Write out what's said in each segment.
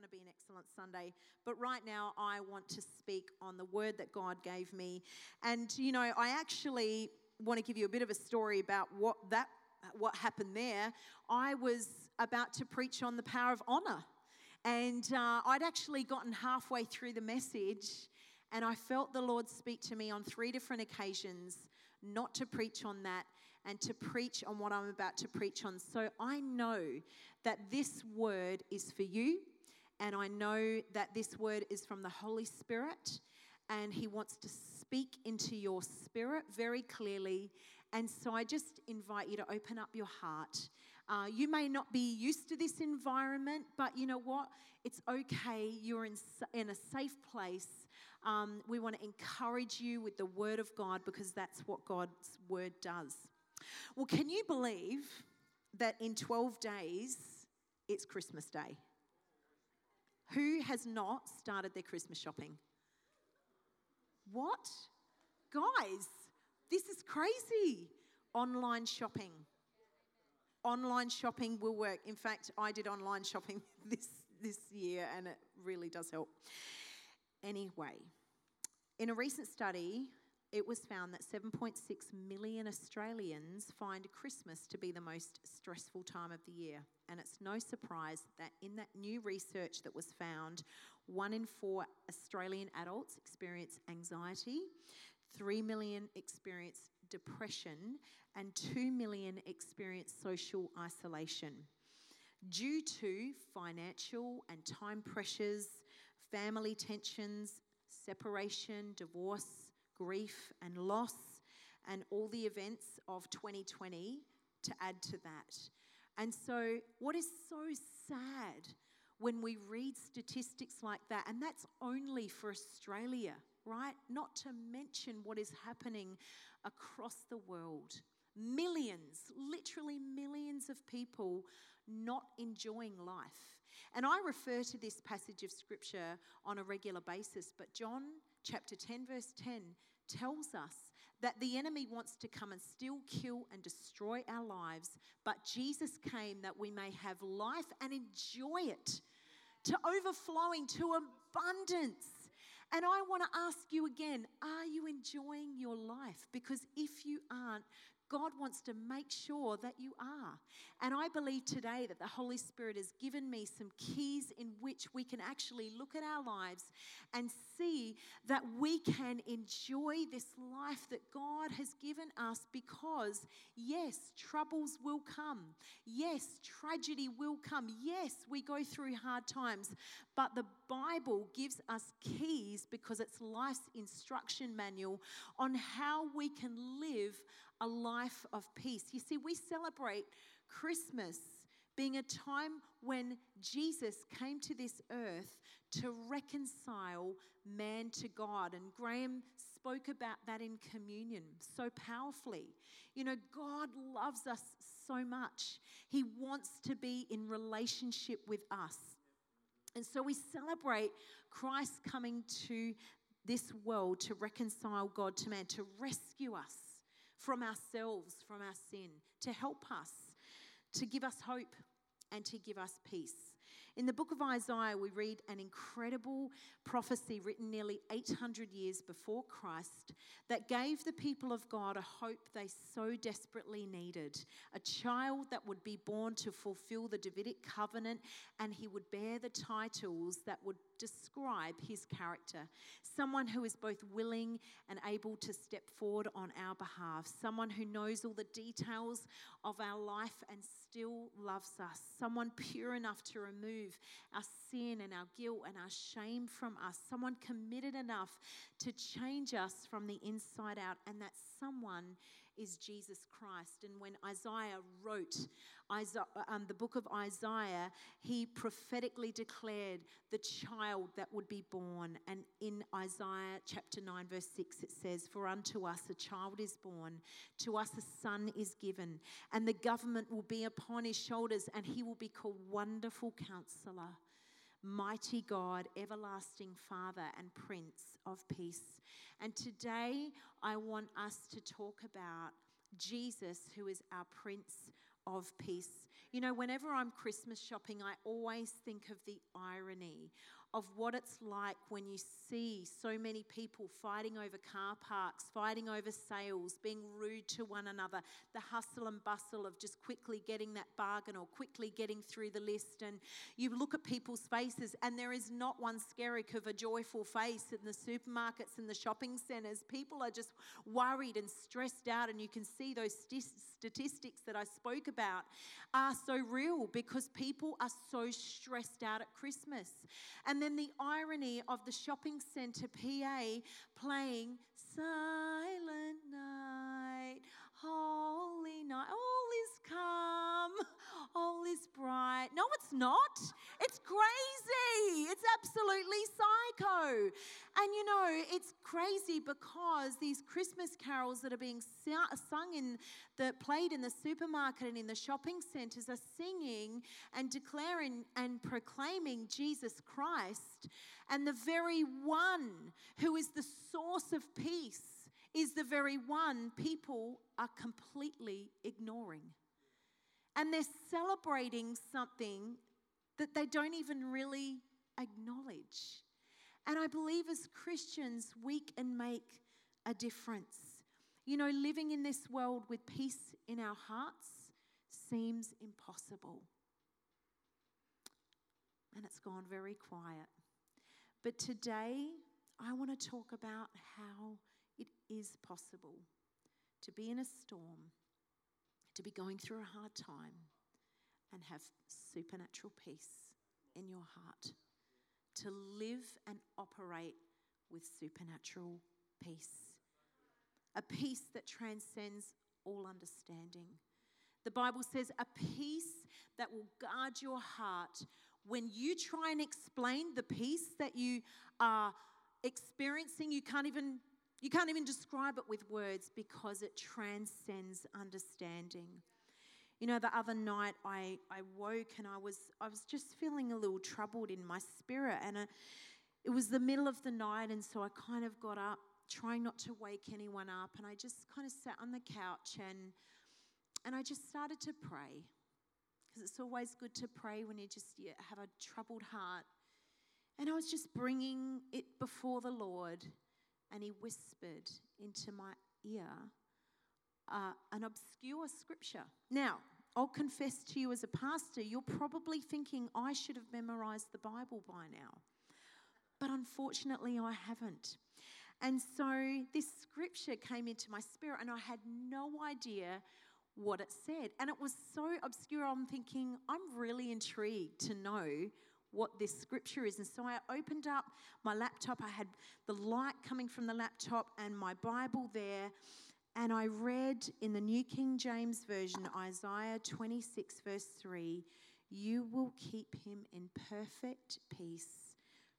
going to be an excellent Sunday. But right now, I want to speak on the word that God gave me. And, you know, I actually want to give you a bit of a story about what that what happened there. I was about to preach on the power of honor. And uh, I'd actually gotten halfway through the message, and I felt the Lord speak to me on three different occasions not to preach on that and to preach on what I'm about to preach on. So I know that this word is for you, and I know that this word is from the Holy Spirit, and He wants to speak into your spirit very clearly. And so I just invite you to open up your heart. Uh, you may not be used to this environment, but you know what? It's okay. You're in, in a safe place. Um, we want to encourage you with the Word of God because that's what God's Word does. Well, can you believe that in 12 days it's Christmas Day? Who has not started their Christmas shopping? What? Guys, this is crazy. Online shopping. Online shopping will work. In fact, I did online shopping this, this year and it really does help. Anyway, in a recent study, it was found that 7.6 million Australians find Christmas to be the most stressful time of the year. And it's no surprise that in that new research that was found, one in four Australian adults experience anxiety, 3 million experience depression, and 2 million experience social isolation. Due to financial and time pressures, family tensions, separation, divorce, grief, and loss, and all the events of 2020 to add to that. And so, what is so sad when we read statistics like that, and that's only for Australia, right? Not to mention what is happening across the world. Millions, literally millions of people not enjoying life. And I refer to this passage of scripture on a regular basis, but John chapter 10, verse 10 tells us that the enemy wants to come and still kill, and destroy our lives, but Jesus came that we may have life and enjoy it to overflowing, to abundance. And I want to ask you again are you enjoying your life? Because if you aren't, God wants to make sure that you are. And I believe today that the Holy Spirit has given me some keys in which we can actually look at our lives and see that we can enjoy this life that God has given us because, yes, troubles will come. Yes, tragedy will come. Yes, we go through hard times. But the Bible gives us keys because it's life's instruction manual on how we can live a life of peace. You see, we celebrate Christmas being a time when Jesus came to this earth to reconcile man to God. And Graham spoke about that in communion so powerfully. You know, God loves us so much, He wants to be in relationship with us. And so we celebrate Christ coming to this world to reconcile God to man, to rescue us from ourselves, from our sin, to help us, to give us hope, and to give us peace. In the book of Isaiah, we read an incredible prophecy written nearly 800 years before Christ that gave the people of God a hope they so desperately needed. A child that would be born to fulfill the Davidic covenant, and he would bear the titles that would describe his character. Someone who is both willing and able to step forward on our behalf. Someone who knows all the details of our life and still loves us. Someone pure enough to remove our sin and our guilt and our shame from us. Someone committed enough to change us from the inside out. And that someone is Jesus Christ. And when Isaiah wrote Isaiah, um, the book of Isaiah, he prophetically declared the child that would be born. And in Isaiah chapter 9, verse 6, it says, For unto us a child is born, to us a son is given, and the government will be upon his shoulders, and he will be called Wonderful Counselor mighty God, everlasting Father, and Prince of Peace. And today I want us to talk about Jesus, who is our Prince of peace. You know, whenever I'm Christmas shopping, I always think of the irony of what it's like when you see so many people fighting over car parks, fighting over sales, being rude to one another, the hustle and bustle of just quickly getting that bargain or quickly getting through the list. And you look at people's faces, and there is not one skerrick of a joyful face in the supermarkets and the shopping centres. People are just worried and stressed out, and you can see those st- statistics that I spoke about are so real because people are so stressed out at Christmas. And and then the irony of the shopping centre PA playing Silent Night, Holy Night, all is calm, all is bright. No, it's not. It's crazy. It's absolutely psycho. And you know, it's crazy because these Christmas carols that are being sung in the played in the supermarket and in the shopping centers are singing and declaring and proclaiming Jesus Christ. And the very one who is the source of peace is the very one people are completely ignoring. And they're celebrating something that they don't even really acknowledge. And I believe as Christians, we can make a difference. You know, living in this world with peace in our hearts seems impossible. And it's gone very quiet. But today, I want to talk about how it is possible to be in a storm, to be going through a hard time, and have supernatural peace in your heart, to live and operate with supernatural peace, a peace that transcends all understanding. The Bible says, a peace that will guard your heart when you try and explain the peace that you are experiencing, you can't even you can't even describe it with words because it transcends understanding. You know, the other night I, I woke and I was, I was just feeling a little troubled in my spirit. And it, it was the middle of the night, and so I kind of got up, trying not to wake anyone up. And I just kind of sat on the couch and, and I just started to pray. Because it's always good to pray when you just you have a troubled heart. And I was just bringing it before the Lord and he whispered into my ear uh, an obscure scripture. Now, I'll confess to you as a pastor, you're probably thinking I should have memorized the Bible by now. But unfortunately, I haven't. And so this scripture came into my spirit, and I had no idea what it said. And it was so obscure, I'm thinking, I'm really intrigued to know what this scripture is. And so I opened up my laptop. I had the light coming from the laptop and my Bible there. And I read in the New King James Version, Isaiah 26, verse 3 You will keep him in perfect peace,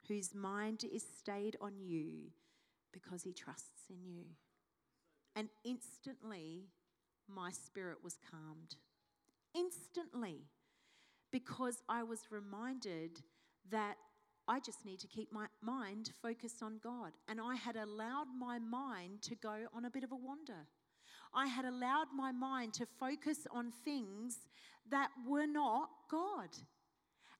whose mind is stayed on you because he trusts in you. And instantly, my spirit was calmed. Instantly because I was reminded that I just need to keep my mind focused on God. And I had allowed my mind to go on a bit of a wander. I had allowed my mind to focus on things that were not God.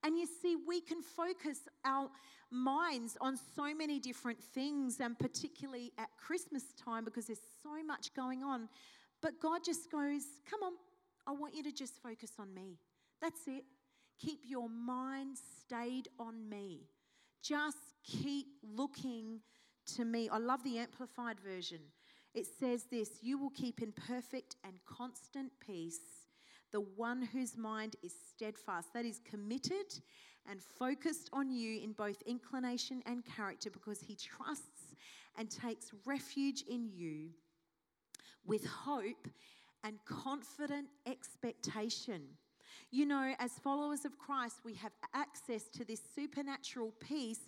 And you see, we can focus our minds on so many different things, and particularly at Christmas time because there's so much going on. But God just goes, Come on, I want you to just focus on me. That's it. Keep your mind stayed on me. Just keep looking to me. I love the Amplified Version. It says this You will keep in perfect and constant peace the one whose mind is steadfast, that is committed and focused on you in both inclination and character because he trusts and takes refuge in you with hope and confident expectation. You know, as followers of Christ, we have access to this supernatural peace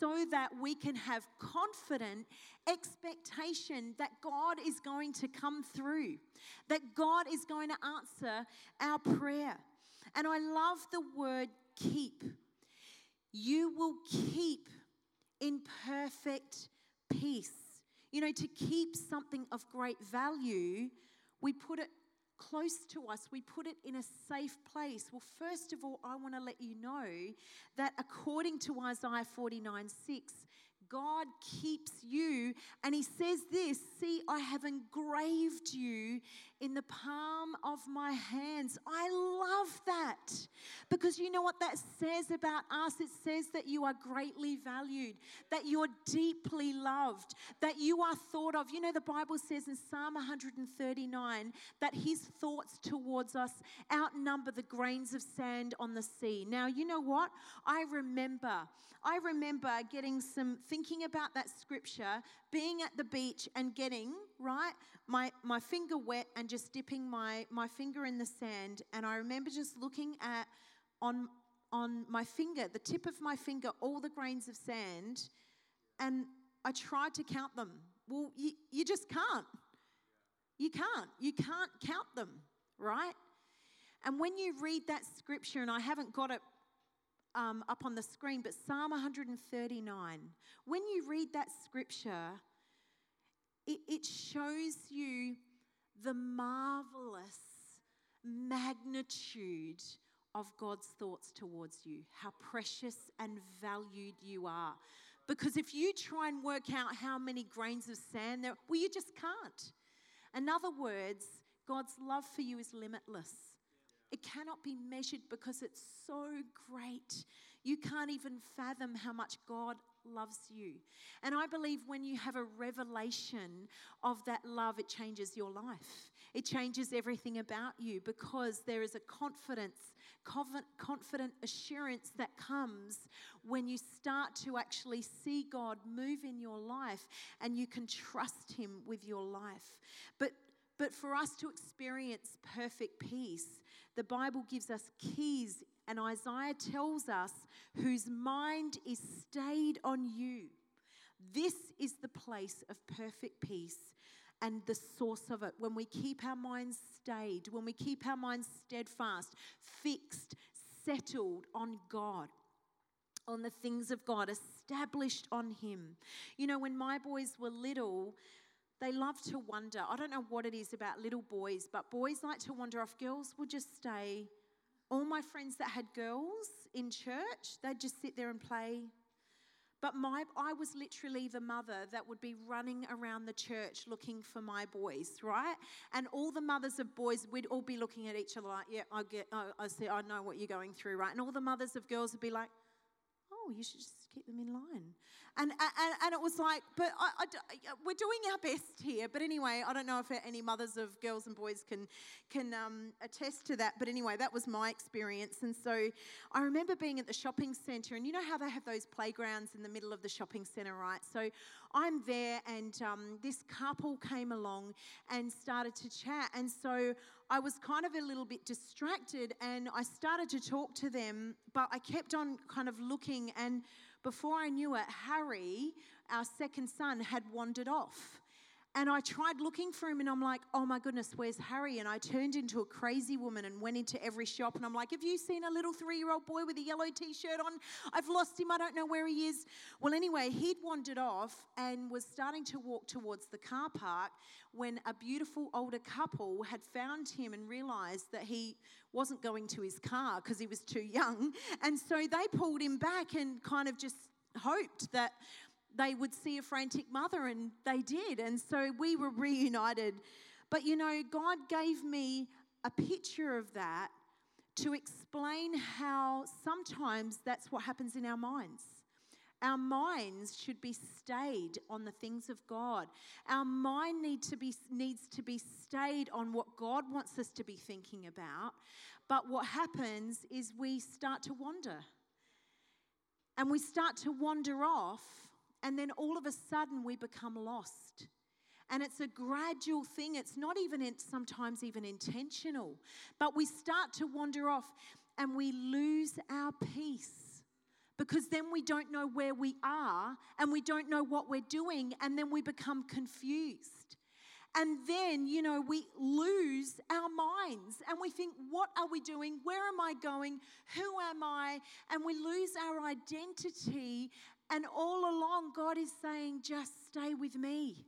so that we can have confident expectation that God is going to come through, that God is going to answer our prayer. And I love the word keep. You will keep in perfect peace. You know, to keep something of great value, we put it close to us. We put it in a safe place. Well, first of all, I want to let you know that according to Isaiah 49 6, God keeps you. And he says this See, I have engraved you in the palm of my hands. I love that because you know what that says about us? It says that you are greatly valued, that you're deeply loved, that you are thought of. You know, the Bible says in Psalm 139 that his thoughts towards us outnumber the grains of sand on the sea. Now, you know what? I remember, I remember getting some thinking about that scripture, being at the beach and getting, right, my, my finger wet and just dipping my, my finger in the sand. And I remember just looking at on, on my finger, the tip of my finger, all the grains of sand. And I tried to count them. Well, you, you just can't. You can't. You can't count them, right? And when you read that scripture, and I haven't got it um, up on the screen, but Psalm 139, when you read that scripture, it, it shows you the marvelous magnitude of God's thoughts towards you, how precious and valued you are. Because if you try and work out how many grains of sand there, well, you just can't. In other words, God's love for you is limitless. It cannot be measured because it's so great. You can't even fathom how much God loves you. And I believe when you have a revelation of that love, it changes your life. It changes everything about you because there is a confidence, confident assurance that comes when you start to actually see God move in your life and you can trust Him with your life. But but for us to experience perfect peace, the Bible gives us keys and Isaiah tells us, whose mind is stayed on you. This is the place of perfect peace and the source of it. When we keep our minds stayed, when we keep our minds steadfast, fixed, settled on God, on the things of God, established on Him. You know, when my boys were little, they love to wonder. I don't know what it is about little boys, but boys like to wonder off. Girls will just stay all my friends that had girls in church, they'd just sit there and play. But my, I was literally the mother that would be running around the church looking for my boys, right? And all the mothers of boys, we'd all be looking at each other like, "Yeah, I get, I, I see, I know what you're going through, right?" And all the mothers of girls would be like, "Oh, you should just keep them in line." And, and, and it was like, but I, I, we're doing our best here. But anyway, I don't know if any mothers of girls and boys can, can um, attest to that. But anyway, that was my experience. And so I remember being at the shopping centre, and you know how they have those playgrounds in the middle of the shopping centre, right? So I'm there, and um, this couple came along and started to chat. And so I was kind of a little bit distracted, and I started to talk to them, but I kept on kind of looking and before I knew it, Harry, our second son, had wandered off. And I tried looking for him, and I'm like, oh my goodness, where's Harry? And I turned into a crazy woman and went into every shop. And I'm like, have you seen a little three year old boy with a yellow t shirt on? I've lost him. I don't know where he is. Well, anyway, he'd wandered off and was starting to walk towards the car park when a beautiful older couple had found him and realized that he wasn't going to his car because he was too young. And so they pulled him back and kind of just hoped that they would see a frantic mother, and they did. And so we were reunited. But you know, God gave me a picture of that to explain how sometimes that's what happens in our minds. Our minds should be stayed on the things of God. Our mind need to be, needs to be stayed on what God wants us to be thinking about. But what happens is we start to wander. And we start to wander off and then all of a sudden we become lost. And it's a gradual thing. It's not even in, sometimes even intentional. But we start to wander off and we lose our peace because then we don't know where we are and we don't know what we're doing and then we become confused. And then, you know, we lose our minds and we think, what are we doing? Where am I going? Who am I? And we lose our identity and all along, God is saying, just stay with me.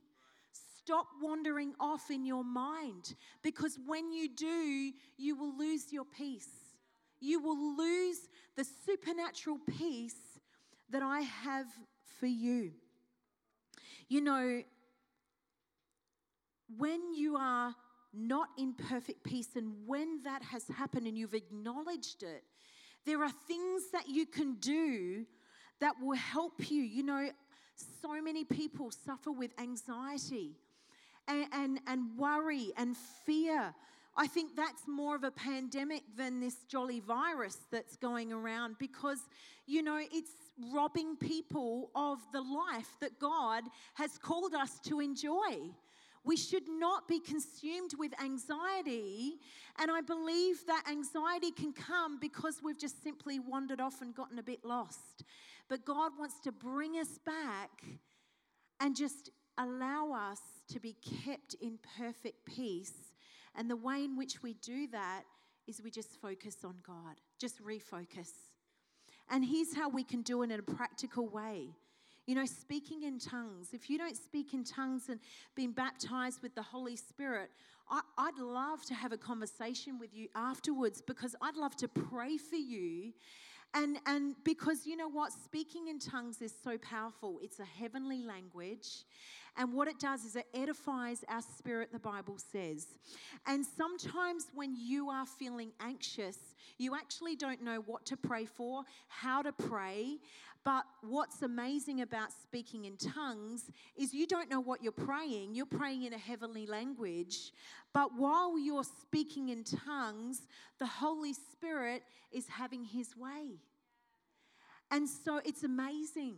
stop wandering off in your mind because when you do, you will lose your peace. You will lose the supernatural peace that I have for you. You know, when you are not in perfect peace, and when that has happened and you've acknowledged it, there are things that you can do that will help you. You know, so many people suffer with anxiety and, and, and worry and fear. I think that's more of a pandemic than this jolly virus that's going around because, you know, it's robbing people of the life that God has called us to enjoy. We should not be consumed with anxiety. And I believe that anxiety can come because we've just simply wandered off and gotten a bit lost. But God wants to bring us back and just allow us to be kept in perfect peace. And the way in which we do that is we just focus on God, just refocus. And here's how we can do it in a practical way. You know, speaking in tongues. If you don't speak in tongues and been baptized with the Holy Spirit, I, would love to have a conversation with you afterwards because I'd love to pray for you and, and because you know what? Speaking in tongues is so powerful. It's a heavenly language. And what it does is it edifies our spirit, the Bible says. And sometimes when you are feeling anxious, you actually don't know what to pray for, how to pray. But what's amazing about speaking in tongues is you don't know what you're praying. You're praying in a heavenly language. But while you're speaking in tongues, the Holy Spirit is having his way. And so it's amazing.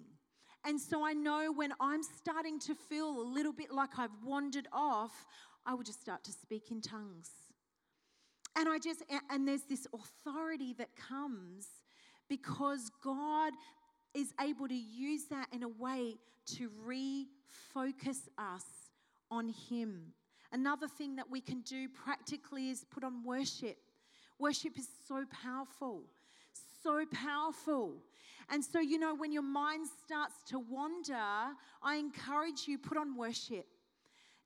And so I know when I'm starting to feel a little bit like I've wandered off, I will just start to speak in tongues. And I just, and there's this authority that comes because God is able to use that in a way to refocus us on Him. Another thing that we can do practically is put on worship. Worship is so powerful, so powerful. And so, you know, when your mind starts to wander, I encourage you put on worship.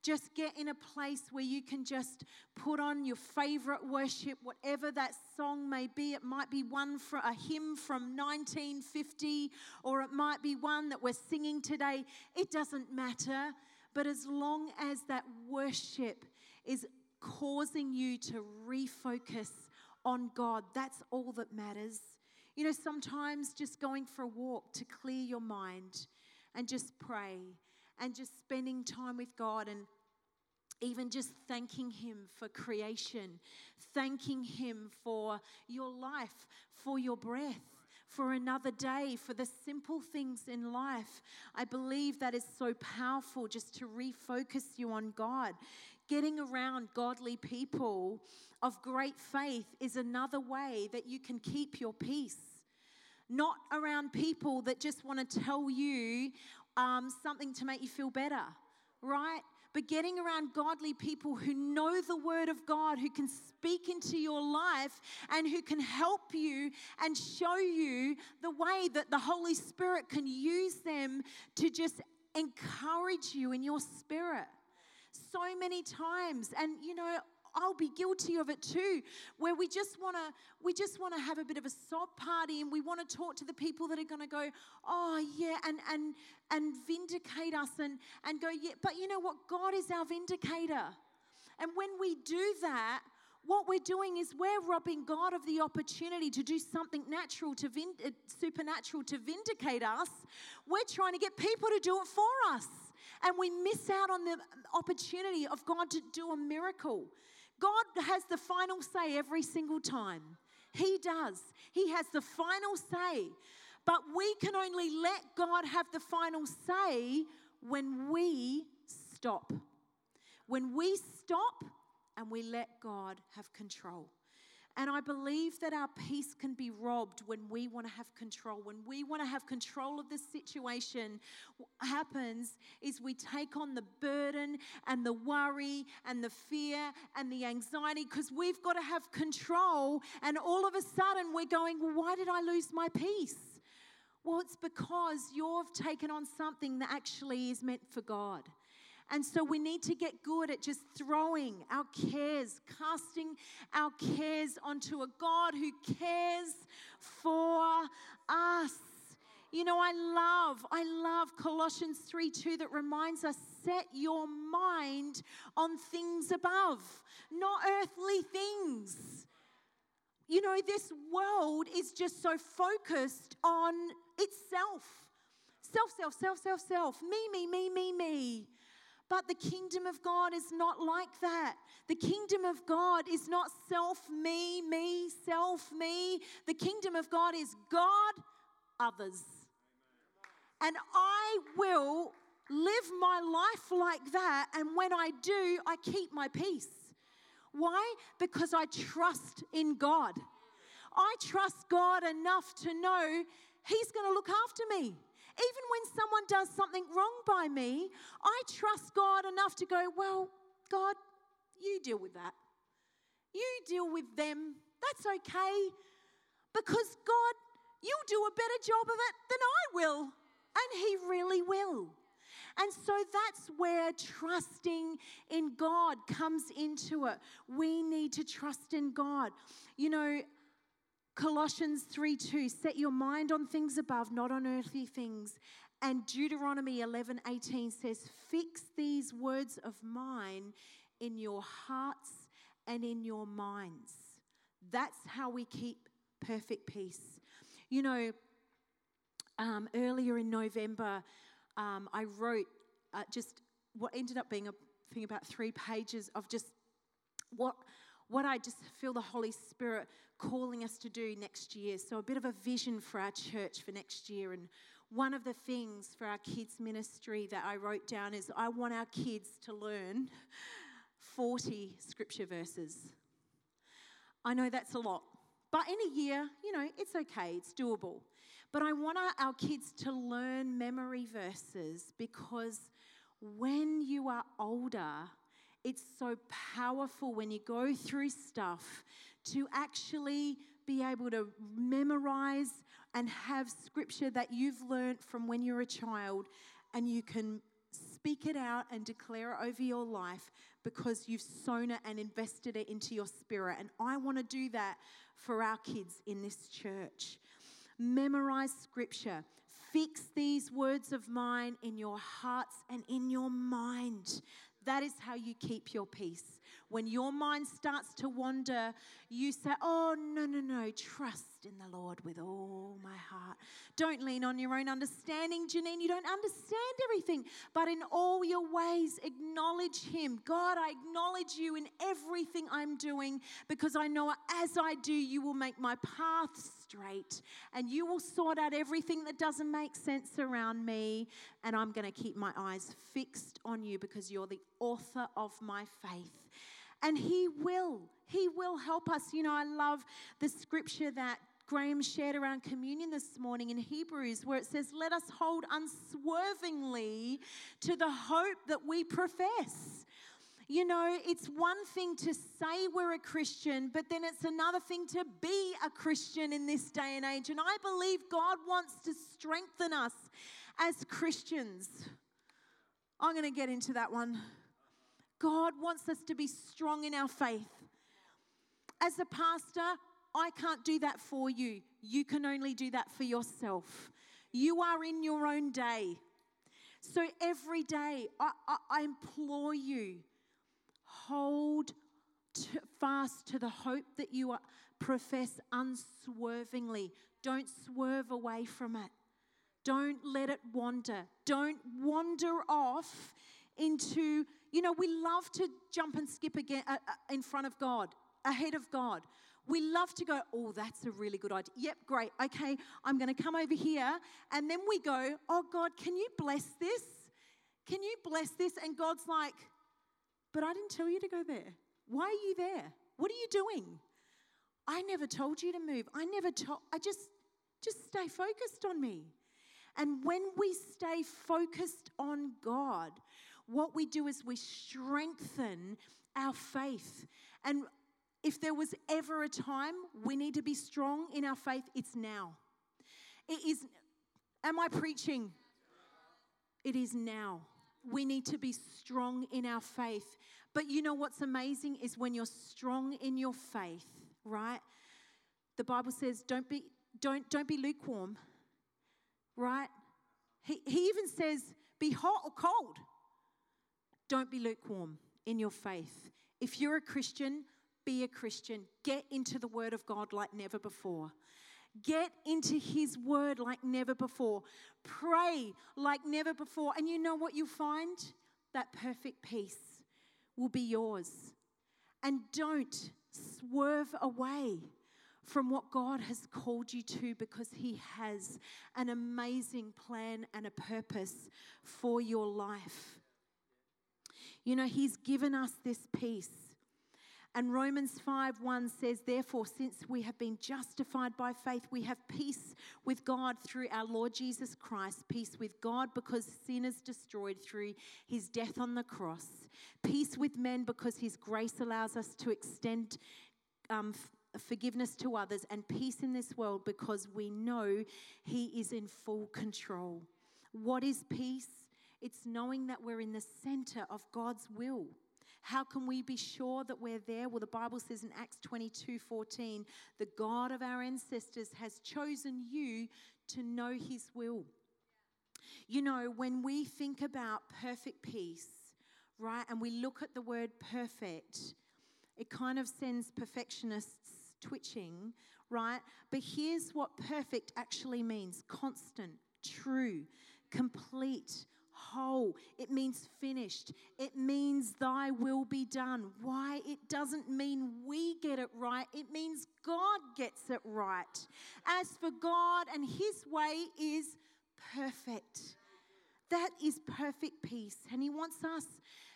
Just get in a place where you can just put on your favorite worship, whatever that song may be. It might be one for a hymn from 1950, or it might be one that we're singing today. It doesn't matter. But as long as that worship is causing you to refocus on God, that's all that matters. You know, sometimes just going for a walk to clear your mind and just pray and just spending time with God and even just thanking Him for creation, thanking Him for your life, for your breath, for another day, for the simple things in life. I believe that is so powerful just to refocus you on God. Getting around godly people of great faith is another way that you can keep your peace. Not around people that just want to tell you um, something to make you feel better, right? But getting around godly people who know the Word of God, who can speak into your life, and who can help you and show you the way that the Holy Spirit can use them to just encourage you in your spirit so many times. And you know, I'll be guilty of it too, where we just want to we just want to have a bit of a sob party and we want to talk to the people that are going to go, "Oh, yeah," and and and vindicate us and and go, "Yeah, but you know what? God is our vindicator." And when we do that, what we're doing is we're robbing God of the opportunity to do something natural to vin- uh, supernatural to vindicate us. We're trying to get people to do it for us. And we miss out on the opportunity of God to do a miracle. God has the final say every single time. He does. He has the final say. But we can only let God have the final say when we stop. When we stop and we let God have control. And I believe that our peace can be robbed when we want to have control. When we want to have control of the situation, what happens is we take on the burden and the worry and the fear and the anxiety because we've got to have control. And all of a sudden, we're going, Well, why did I lose my peace? Well, it's because you've taken on something that actually is meant for God. And so we need to get good at just throwing our cares, casting our cares onto a God who cares for us. You know, I love, I love Colossians 3 2 that reminds us set your mind on things above, not earthly things. You know, this world is just so focused on itself self, self, self, self, self, me, me, me, me, me. But the kingdom of God is not like that. The kingdom of God is not self, me, me, self, me. The kingdom of God is God, others. And I will live my life like that. And when I do, I keep my peace. Why? Because I trust in God. I trust God enough to know He's going to look after me. Even when someone does something wrong by me, I trust God enough to go, Well, God, you deal with that. You deal with them. That's okay. Because God, you'll do a better job of it than I will. And He really will. And so that's where trusting in God comes into it. We need to trust in God. You know, Colossians 3 2, set your mind on things above, not on earthly things. And Deuteronomy 11 18 says, Fix these words of mine in your hearts and in your minds. That's how we keep perfect peace. You know, um, earlier in November, um, I wrote uh, just what ended up being a thing about three pages of just what what I just feel the Holy Spirit calling us to do next year. So, a bit of a vision for our church for next year. And one of the things for our kids' ministry that I wrote down is I want our kids to learn 40 scripture verses. I know that's a lot, but in a year, you know, it's okay, it's doable. But I want our, kids to learn memory verses because when you are older, it's so powerful when you go through stuff to actually be able to memorize and have scripture that you've learned from when you're a child and you can speak it out and declare it over your life because you've sown it and invested it into your spirit. And I want to do that for our kids in this church. Memorize scripture. Fix these words of mine in your hearts and in your mind. That is how you keep your peace. When your mind starts to wander, you say, Oh, no, no, no, trust in the Lord with all my heart. Don't lean on your own understanding, Janine. You don't understand everything, but in all your ways, acknowledge Him. God, I acknowledge you in everything I'm doing because I know as I do, you will make my path straight and you will sort out everything that doesn't make sense around me. And I'm going to keep my eyes fixed on you because you're the author of my faith and He will. He will help us. You know, I love the scripture that Graham shared around communion this morning in Hebrews, where it says, Let us hold unswervingly to the hope that we profess. You know, it's one thing to say we're a Christian, but then it's another thing to be a Christian in this day and age. And I believe God wants to strengthen us as Christians. I'm going to get into that one. God wants us to be strong in our faith. As a pastor, I can't do that for you. You can only do that for yourself. You are in your own day. So every day, I, I, I implore you hold to, fast to the hope that you are, profess unswervingly. Don't swerve away from it. Don't let it wander. Don't wander off into you know, we love to jump and skip again uh, uh, in front of God, ahead of God. We love to go, oh, that's a really good idea. Yep, great. Okay, I'm going to come over here. And then we go, oh, God, can you bless this? Can you bless this? And God's like, but I didn't tell you to go there. Why are you there? What are you doing? I never told you to move. I never told, I just, just stay focused on me. And when we stay focused on God, what we do is we strengthen our faith. And if there was ever a time we need to be strong in our faith, it's now. It is, am I preaching? It is now. we need to be strong in our faith. But you know what's amazing is when you're strong in your faith, right? The Bible says, don't be, don't, don't be lukewarm, right? He, he even says, be hot or cold. Don't be lukewarm in your faith. If you're a Christian, be a Christian. Get into the Word of God like never before. Get into His Word like never before. Pray like never before. And you know what you'll find? That perfect peace will be yours. And don't swerve away from what God has called you to because He has an amazing plan and a purpose for your life. You know, He's given us this peace. And Romans 5 1 says, Therefore, since we have been justified by faith, we have peace with God through our Lord Jesus Christ. Peace with God because sin is destroyed through his death on the cross. Peace with men because his grace allows us to extend um, forgiveness to others. And peace in this world because we know he is in full control. What is peace? It's knowing that we're in the center of God's will. How can we be sure that we're there? Well, the Bible says in Acts 22 14, the God of our ancestors has chosen you to know his will. You know, when we think about perfect peace, right, and we look at the word perfect, it kind of sends perfectionists twitching, right? But here's what perfect actually means constant, true, complete, whole. It means finished. It means thy will be done. Why? It doesn't mean we get it right, it means God gets it right. As for God and his way is perfect. That is perfect peace. And he wants us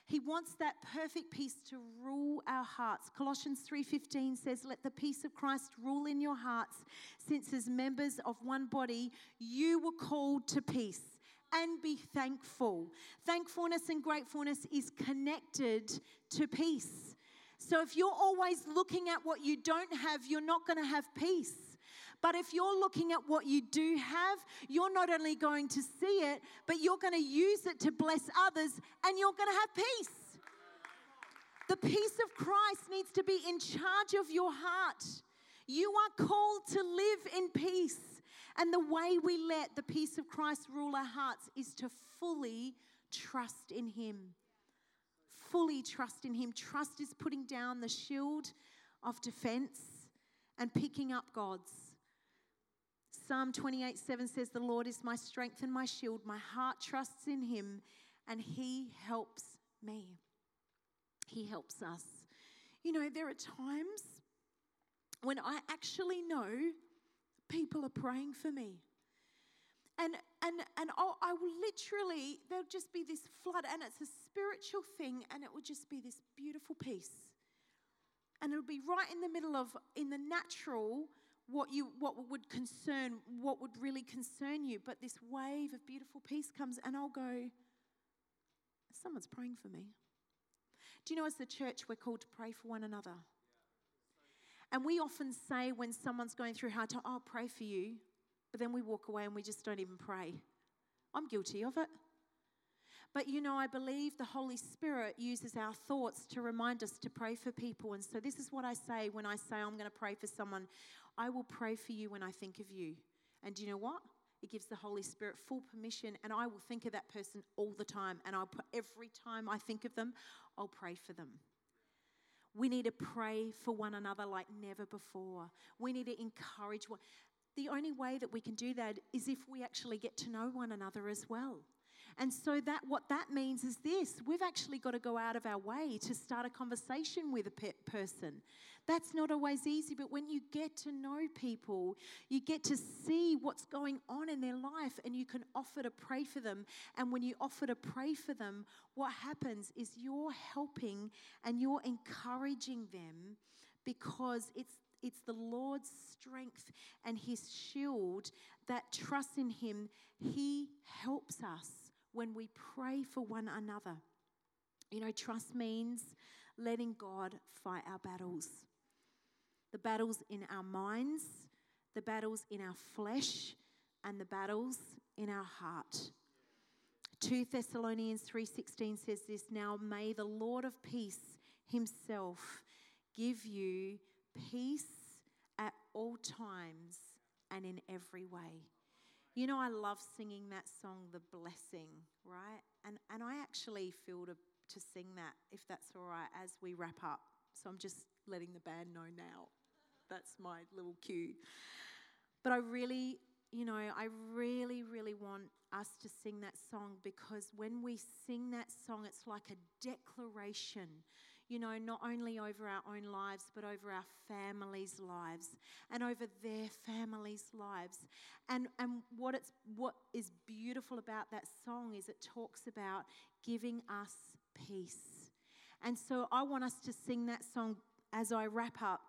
he wants that perfect peace to rule our hearts. Colossians 3:15 says, "Let the peace of Christ rule in your hearts, since as members of one body you were called to peace." And be thankful. Thankfulness and gratefulness is connected to peace. So if you're always looking at what you don't have, you're not going to have peace. But if you're looking at what you do have, you're not only going to see it, but you're going to use it to bless others and you're going to have peace. The peace of Christ needs to be in charge of your heart. You are called to live in peace. And the way we let the peace of Christ rule our hearts is to fully trust in Him. Fully trust in Him. Trust is putting down the shield of defense and picking up God's. Psalm 28 7 says, The Lord is my strength and my shield. My heart trusts in Him, and He helps me. He helps us. You know, there are times when I actually know people are praying for me. And, and, and I'll, I will literally, there'll just be this flood, and it's a spiritual thing, and it will just be this beautiful peace. And it'll be right in the middle of, in the natural, what you what would concern what would really concern you but this wave of beautiful peace comes and i'll go someone's praying for me do you know as the church we're called to pray for one another and we often say when someone's going through hard time, I'll pray for you. But then we walk away and we just don't even pray. I'm guilty of it. But you know, I believe the Holy Spirit uses our thoughts to remind us to pray for people. And so, this is what I say when I say I'm going to pray for someone I will pray for you when I think of you. And do you know what? It gives the Holy Spirit full permission, and I will think of that person all the time. And I'll put, every time I think of them, I'll pray for them. We need to pray for one another like never before. We need to encourage one. The only way that we can do that is if we actually get to know one another as well. And so that what that means is this, we've actually got to go out of our way to start a conversation with a pe- person. That's not always easy, but when you get to know people, you get to see what's going on in their life and you can offer to pray for them. And when you offer to pray for them, what happens is you're helping and you're encouraging them because it's it's the Lord's strength and his shield that trust in him. He helps us when we pray for one another. You know, trust means letting God fight our battles the battles in our minds, the battles in our flesh, and the battles in our heart. 2 Thessalonians 3:16 says this, now may the Lord of peace himself give you peace at all times and in every way. You know, I love singing that song, The Blessing, right? And, and I actually feel to, to sing that, if that's all right, as we wrap up. So I'm just letting the band know now. That's my little cue. But I really, you know, I really, really want us to sing that song because when we sing that song, it's like a declaration you know, not only over our own lives, but over our families' lives and over their families' lives. And, and what, it's, what is beautiful about that song is it talks about giving us peace. And so I want us to sing that song as I wrap up.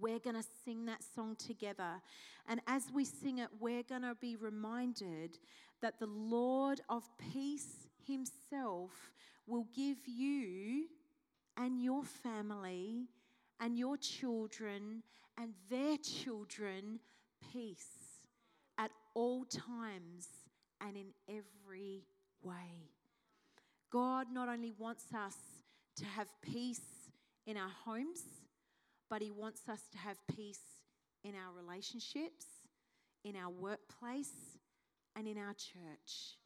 We're going to sing that song together. And as we sing it, we're going to be reminded that the Lord of peace himself will give you and your family and your children and their children peace at all times and in every way. God not only wants us to have peace in our homes, but He wants us to have peace in our relationships, in our workplace, and in our church.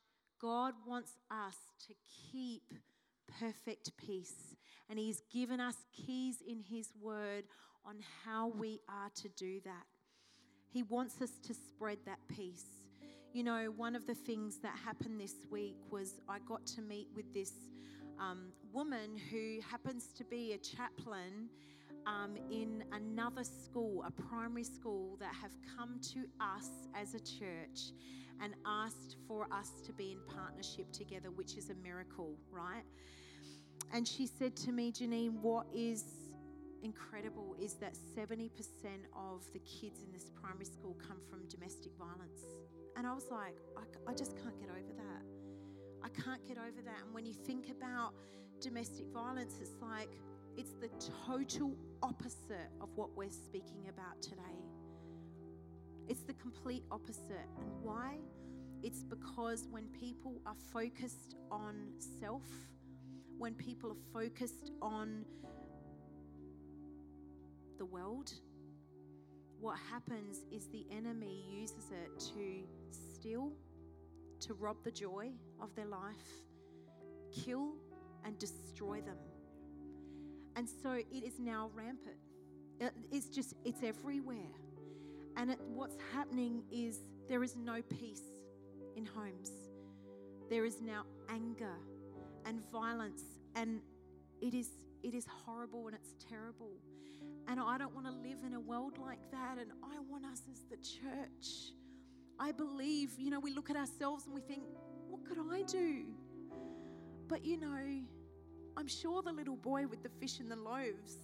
God wants us to keep perfect peace and He's given us keys in His Word on how we are to do that. He wants us to spread that peace. You know, one of the things that happened this week was I got to meet with this um, woman who happens to be a chaplain um, in another school, a primary school, that have come to us as a church and asked for us to be in partnership together, which is a miracle, right? And she said to me, Janine, what is incredible is that 70% of the kids in this primary school come from domestic violence. And I was like, I, I just can't get over that. I can't get over that. And when you think about domestic violence, it's like, it's the total opposite of what we're speaking about today. It's the complete opposite. And why? It's because when people are focused on self, when people are focused on the world, what happens is the enemy uses it to steal, to rob the joy of their life, kill, and destroy them. And so it is now rampant. It's just, it's everywhere. And it, what's happening is there is no peace in homes. There is now anger and violence and it is it is horrible and it's terrible. And I don't want to live in a world like that and I want us as the church. I believe, you know, we look at ourselves and we think, what could I do? But you know, I'm sure the little boy with the fish and the loaves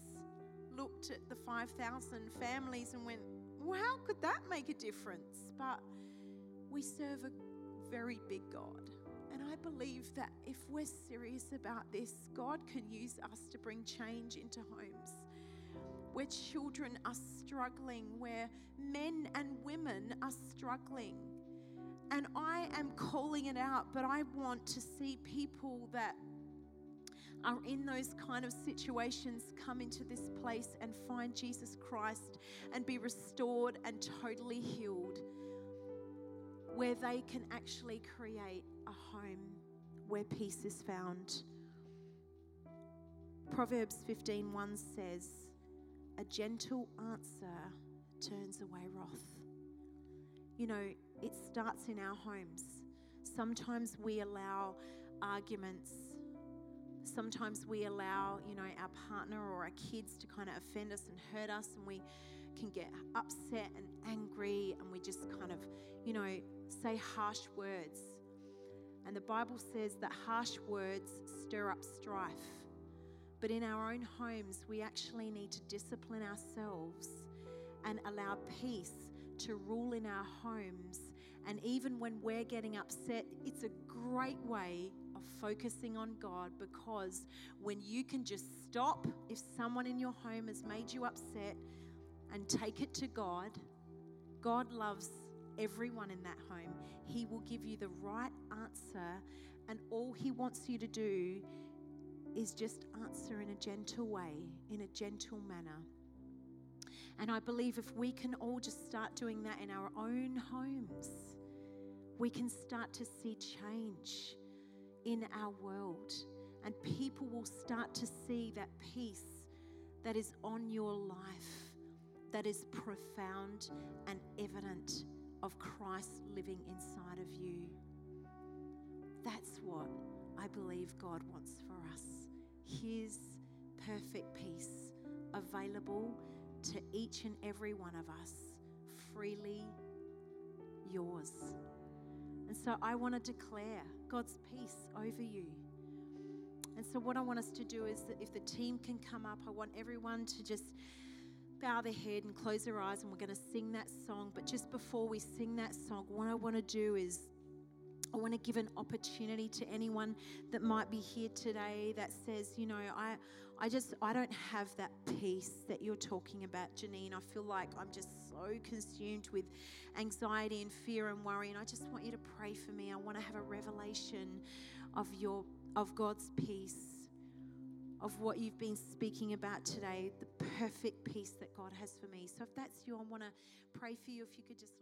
looked at the 5,000 families and went, well, how could that make a difference? But we serve a very big God. And I believe that if we're serious about this, God can use us to bring change into homes where children are struggling, where men and women are struggling. And I am calling it out, but I want to see people that are in those kind of situations come into this place and find Jesus Christ and be restored and totally healed where they can actually create a home where peace is found. Proverbs 15:1 says, "A gentle answer turns away wrath." You know, it starts in our homes. Sometimes we allow arguments. Sometimes we allow, you know, our partner or our kids to kind of offend us and hurt us and we can get upset and angry and we just kind of, you know, say harsh words. And the Bible says that harsh words stir up strife. But in our own homes, we actually need to discipline ourselves and allow peace to rule in our homes. And even when we're getting upset, it's a great way of focusing on God because when you can just stop if someone in your home has made you upset and take it to God, God loves everyone in that home. He will give you the right answer, and all He wants you to do is just answer in a gentle way, in a gentle manner. And I believe if we can all just start doing that in our own homes, we can start to see change in our world. And people will start to see that peace that is on your life, that is profound and evident of Christ living inside of you. That's what I believe God wants for us. His perfect peace available to each and every one of us, freely yours. And so I want to declare God's peace over you. And so, what I want us to do is that if the team can come up, I want everyone to just bow their head and close their eyes, and we're going to sing that song. But just before we sing that song, what I want to do is I want to give an opportunity to anyone that might be here today that says, you know, I, I just, I don't have that peace that you're talking about, Janine. I feel like I'm just so consumed with anxiety and fear and worry. And I just want you to pray for me. I want to have a revelation of your, of God's peace, of what you've been speaking about today, the perfect peace that God has for me. So if that's you, I want to pray for you. If you could just